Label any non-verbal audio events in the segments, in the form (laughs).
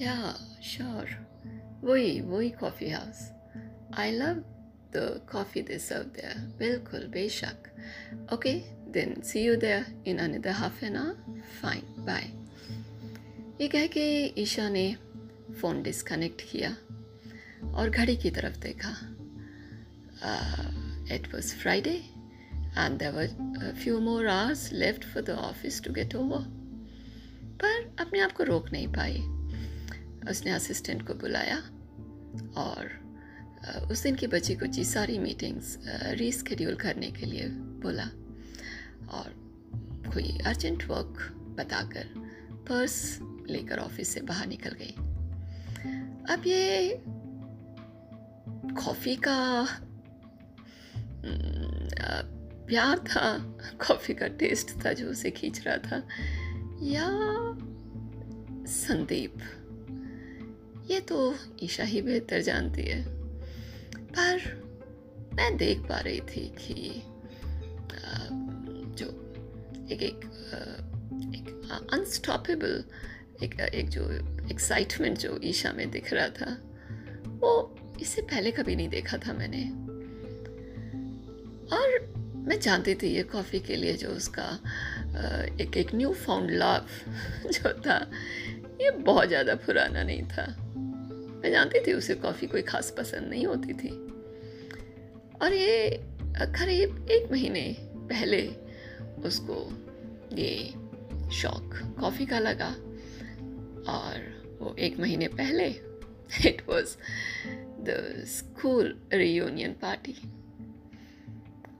Yeah, sure. वही वही coffee house I love the coffee they serve there बिल्कुल बेशक। Okay then see you there in another half an hour fine bye ये कह के ईशा ने फ़ोन डिस्कनेक्ट किया और घड़ी की तरफ़ देखा। It was Friday and there few more hours left for the office to get over पर अपने आप को रोक नहीं पाई। उसने असिस्टेंट को बुलाया और उस दिन की बची कुछ सारी मीटिंग्स रीस्केड्यूल करने के लिए बोला और कोई अर्जेंट वर्क बताकर पर्स लेकर ऑफ़िस से बाहर निकल गई। अब ये कॉफ़ी का प्यार था कॉफ़ी का टेस्ट था जो उसे खींच रहा था या संदीप? ये तो ईशा ही बेहतर जानती है। पर मैं देख पा रही थी कि जो एक एक एक अनस्टॉपेबल एक एक जो एक्साइटमेंट जो ईशा में दिख रहा था, वो इससे पहले कभी नहीं देखा था मैंने। और मैं जानती थी ये कॉफ़ी के लिए जो उसका एक एक न्यू फाउंड लव जो था, ये बहुत ज़्यादा पुराना नहीं था। मैं जानती थी उसे कॉफ़ी कोई ख़ास पसंद नहीं होती थी। और ये, करीब एक महीने पहले उसको ये शौक कॉफ़ी का लगा। और वो एक महीने पहले it was the school reunion party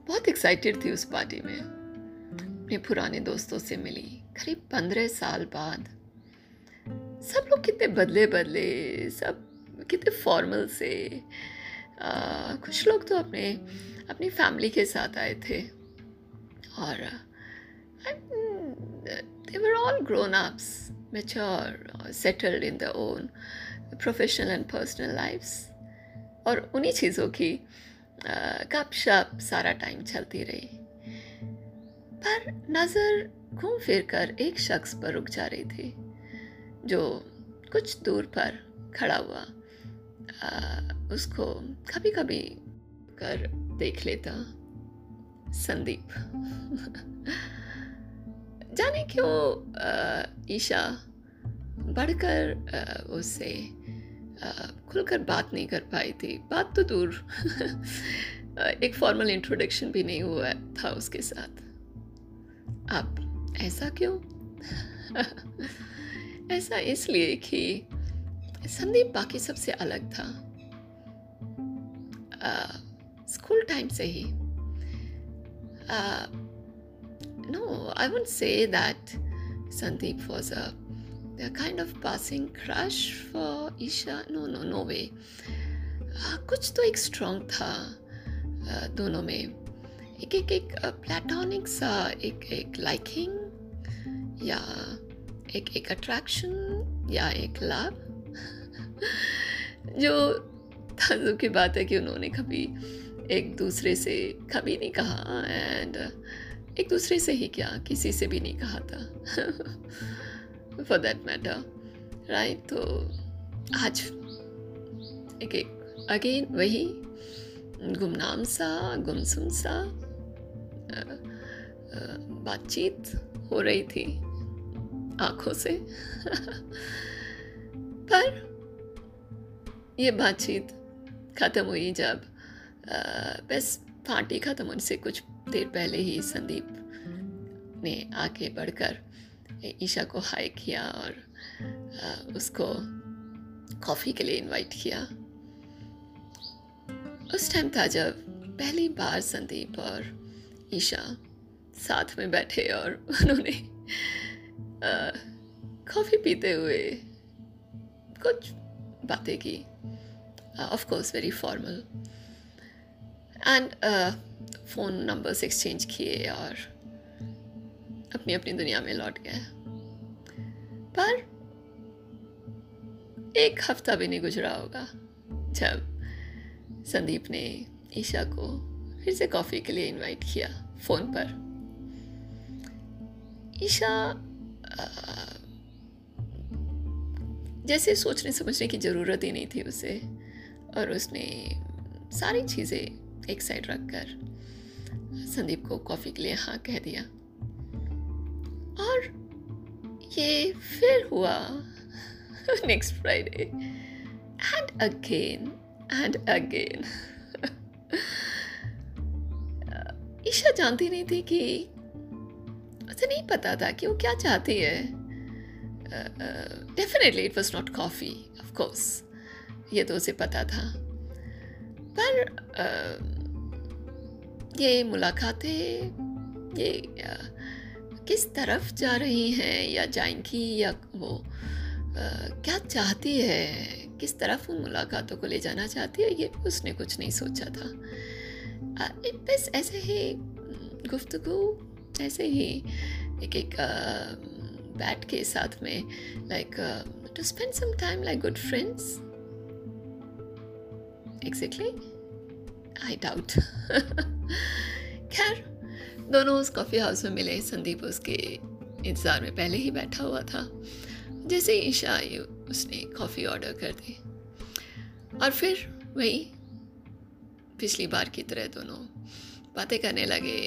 बहुत एक्साइटेड थी उस पार्टी में। अपने पुराने दोस्तों से मिली। करीब पंद्रह साल बाद सब लोग कितने बदले बदले सब कितने फॉर्मल से आ, कुछ लोग तो अपने अपनी फैमिली के साथ आए थे। और they were all grown ups, mature, settled in their own professional and personal lives. और उन्हीं चीज़ों की गप शप सारा टाइम चलती रही। पर नज़र घूम फिर कर एक शख्स पर रुक जा रही थी जो कुछ दूर पर खड़ा हुआ। उसको कभी कभी कर देख लेता संदीप। (laughs) जाने क्यों ईशा? बढ़कर उससे खुलकर बात नहीं कर पाई थी। बात तो दूर। (laughs) एक फॉर्मल इंट्रोडक्शन भी नहीं हुआ था उसके साथ। अब ऐसा क्यों? (laughs) ऐसा इसलिए कि संदीप बाकी सबसे अलग था। स्कूल टाइम से ही। No I would say that Sandeep was a kind of passing crush for Esha no no no way कुछ तो एक स्ट्रॉन्ग था uh, दोनों में। एक एक एक प्लेटोनिक सा एक एक लाइकिंग या एक एक अट्रैक्शन या एक लव जो ताजुब की बात है कि उन्होंने कभी एक दूसरे से कभी नहीं कहा एंड एक दूसरे से ही क्या? किसी से भी नहीं कहा था। फॉर दैट मैटर राइट तो आज एक एक अगेन वही गुमनाम सा, गुमसुम सा बातचीत हो रही थी आँखों से। (laughs) पर ये बातचीत ख़त्म हुई जब बस पार्टी ख़त्म होने से कुछ देर पहले ही संदीप ने आके बढ़कर ईशा को हाई किया और उसको कॉफ़ी के लिए इनवाइट किया। उस टाइम था जब पहली बार संदीप और ईशा साथ में बैठे और उन्होंने कॉफ़ी पीते हुए कुछ बातें की। Of course very formal and phone numbers exchange किए और अपनी अपनी दुनिया में लौट गए पर एक हफ़्ता भी नहीं गुजरा होगा जब संदीप ने ईशा को फिर से कॉफ़ी के लिए इनवाइट किया फ़ोन पर। ईशा जैसे सोचने समझने की ज़रूरत ही नहीं थी उसे। और उसने सारी चीज़ें एक साइड रख कर संदीप को कॉफ़ी के लिए हाँ कह दिया। और ये फिर हुआ next Friday and again and again Isha जानती नहीं थी कि उसे नहीं पता था कि वो क्या चाहती है। Definitely it was not coffee of course ये तो उसे पता था। पर uh, ये मुलाकातें ये uh, किस तरफ़ जा रही हैं या जाएँगी या वो uh, क्या चाहती है? किस तरफ़ उन मुलाकातों को ले जाना चाहती है? ये उसने कुछ नहीं सोचा था। बस ऐसे ही गुफ्तगु ऐसे ही एक एक बैट के साथ में like to spend some time like good friends exactly I doubt खैर दोनों उस कॉफ़ी हाउस में मिले संदीप उसके इंतज़ार में पहले ही बैठा हुआ था। जैसे ईशा आई उसने कॉफ़ी ऑर्डर कर दी। और फिर वही पिछली बार की तरह दोनों बातें करने लगे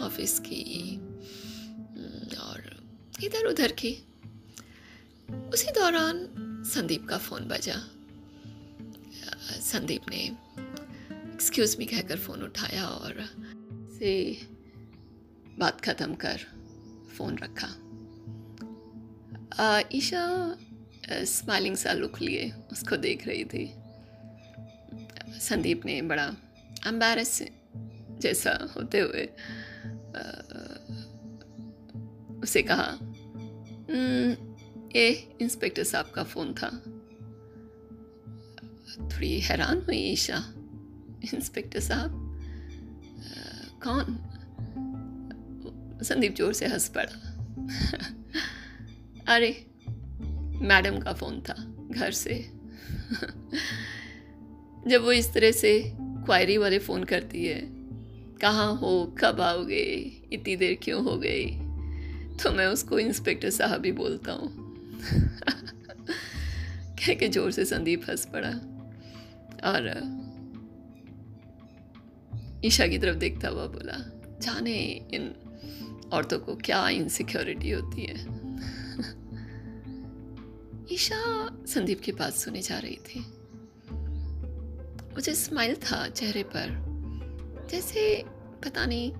ऑफ़िस की हम्म, और इधर उधर की। उसी दौरान संदीप का फ़ोन बजा। संदीप ने एक्सक्यूज़ मी कहकर फ़ोन उठाया और से बात ख़त्म कर फ़ोन रखा। ईशा स्माइलिंग सा लुक लिए उसको देख रही थी। संदीप ने बड़ा एम्बेरस जैसा होते हुए आ, उसे कहा ये इंस्पेक्टर साहब का फ़ोन था। थोड़ी हैरान हुई ईशा, इंस्पेक्टर साहब। कौन? संदीप ज़ोर से हंस पड़ा। अरे, मैडम का फ़ोन था, घर से। जब वो इस तरह से क्वायरी वाले फ़ोन करती है, कहाँ हो, कब आओगे, इतनी देर क्यों हो गई? तो मैं उसको इंस्पेक्टर साहब ही बोलता हूँ। कह के ज़ोर से संदीप हंस पड़ा। और ईशा की तरफ़ देखता हुआ बोला जाने इन औरतों को क्या इनसिक्योरिटी होती है? (laughs) ईशा संदीप की बात सुने जा रही थी। मुझे स्माइल था चेहरे पर जैसे पता नहीं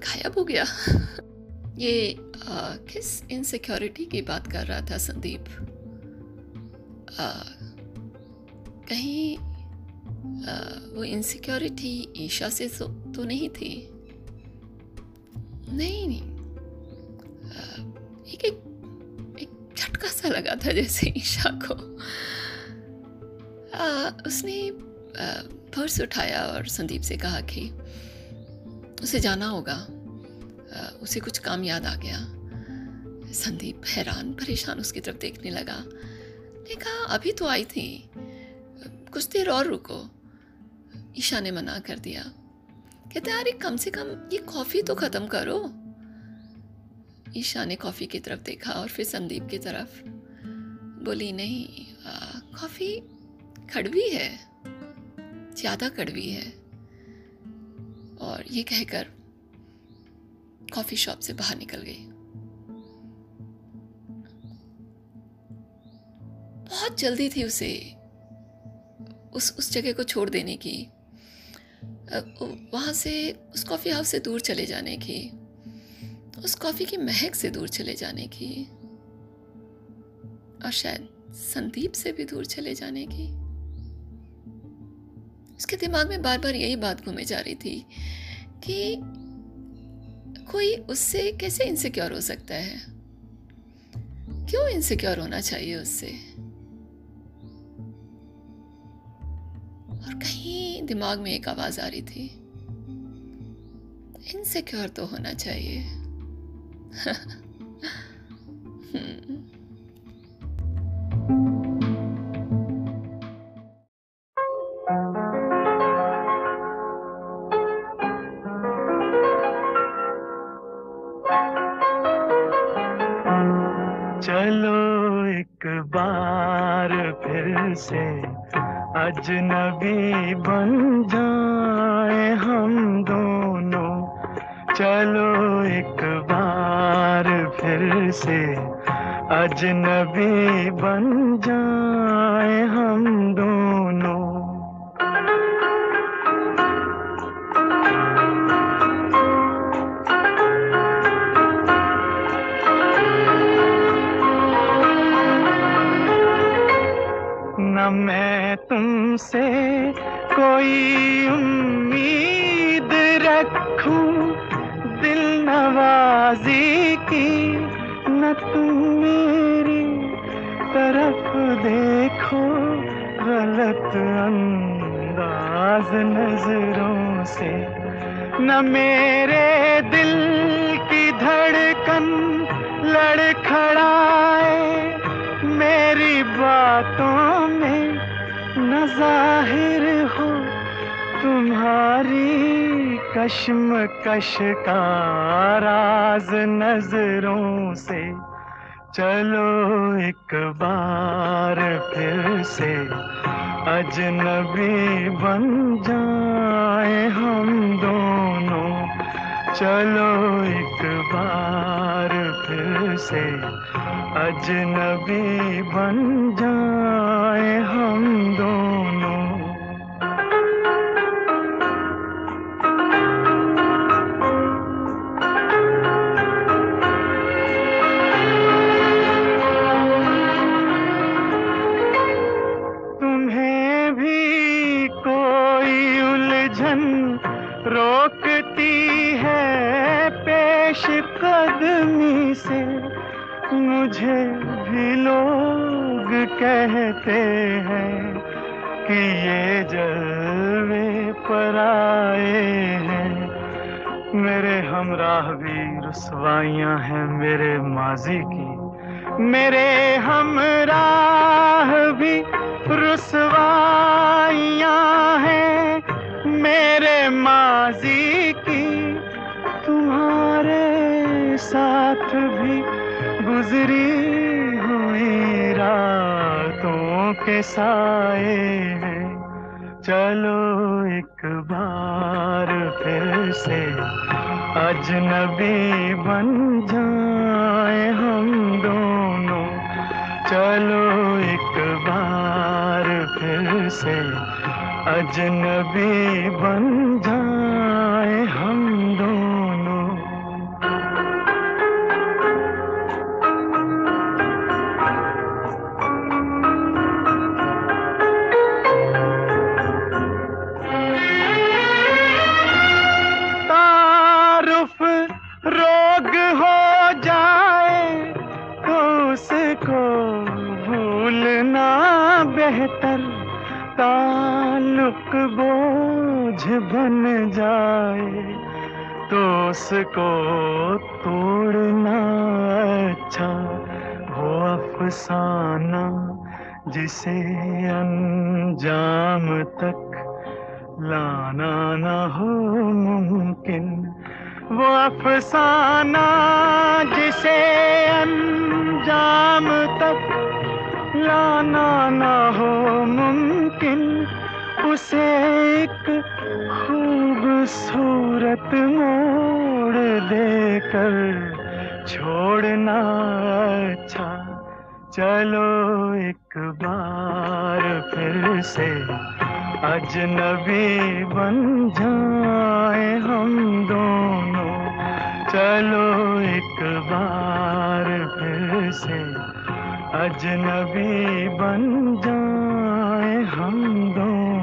गायब हो गया। (laughs) ये आ, किस इनसिक्योरिटी की बात कर रहा था संदीप? कहीं आ, वो इनसिक्योरिटी ईशा से तो, तो नहीं थी। नहीं नहीं। आ, एक एक एक झटका सा लगा था जैसे ईशा को। आ, उसने पर्स उठाया और संदीप से कहा कि उसे जाना होगा। उसे कुछ काम याद आ गया। संदीप हैरान परेशान उसकी तरफ़ देखने लगा। ने कहा अभी तो आई थी। कुछ देर और रुको। ईशा ने मना कर दिया। कहते अरे, कम से कम ये कॉफ़ी तो ख़त्म करो। ईशा ने कॉफ़ी की तरफ़ देखा और फिर संदीप की तरफ़। बोली, नहीं कॉफ़ी कड़वी है। ज़्यादा कड़वी है। और ये कहकर कॉफ़ी शॉप से बाहर निकल गई। बहुत जल्दी थी उसे। उस उस जगह को छोड़ देने की। वहाँ से उस कॉफ़ी हाउस से दूर चले जाने की। उस कॉफ़ी की महक से दूर चले जाने की। और शायद संदीप से भी दूर चले जाने की। उसके दिमाग में बार बार यही बात घूमे जा रही थी कि कोई उससे कैसे इनसिक्योर हो सकता है? क्यों इनसिक्योर होना चाहिए उससे? और कहीं दिमाग में एक आवाज़ आ रही थी इनसिक्योर तो होना चाहिए। (laughs) अजनबी बन जाए हम दोनों। चलो एक बार फिर से अजनबी बन जाए हम दोनों। मैं तुमसे कोई उम्मीद रखूँ, दिल नवाजी की, न तुम मेरी तरफ़ देखो, गलत अंदाज नज़रों से। न मेरे दिल की धड़कन लड़खड़ाए, मेरी बातों में न ज़ाहिर हो तुम्हारी कश्मकश का राज नज़रों से। चलो एक बार फिर से अजनबी बन जाए हम दोनों। चलो एक बार से अजनबी बन जाए हम दोनों। कदमी से मुझे भी लोग कहते हैं कि ये जलवे पर आए हैं। मेरे हमराह भी रसवाइयाँ हैं मेरे माजी की। मेरे हमराह भी रसवाइयाँ हैं मेरे माजी की। साथ भी गुजरी हुई रातों के साए हैं। चलो एक बार फिर से अजनबी बन जाए हम दोनों। चलो एक बार फिर से अजनबी बन जाए ताल्लुक बोझ बन जाए तो उसको तोड़ना अच्छा वो अफसाना जिसे अंजाम तक लाना न हो मुमकिन। वो अफसाना जिसे अंजाम तक लाना न उसे एक खूबसूरत मोड़ देकर छोड़ना अच्छा। चलो एक बार फिर से अजनबी बन जाए हम दोनों। चलो एक बार फिर से अजनबी बन जाए हम दोनों।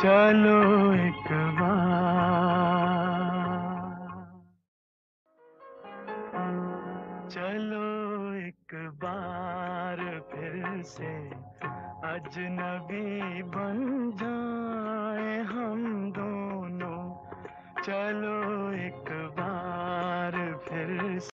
चलो एक बार। चलो एक बार फिर से अजनबी बन जाए हम दोनों। चलो एक बार फिर से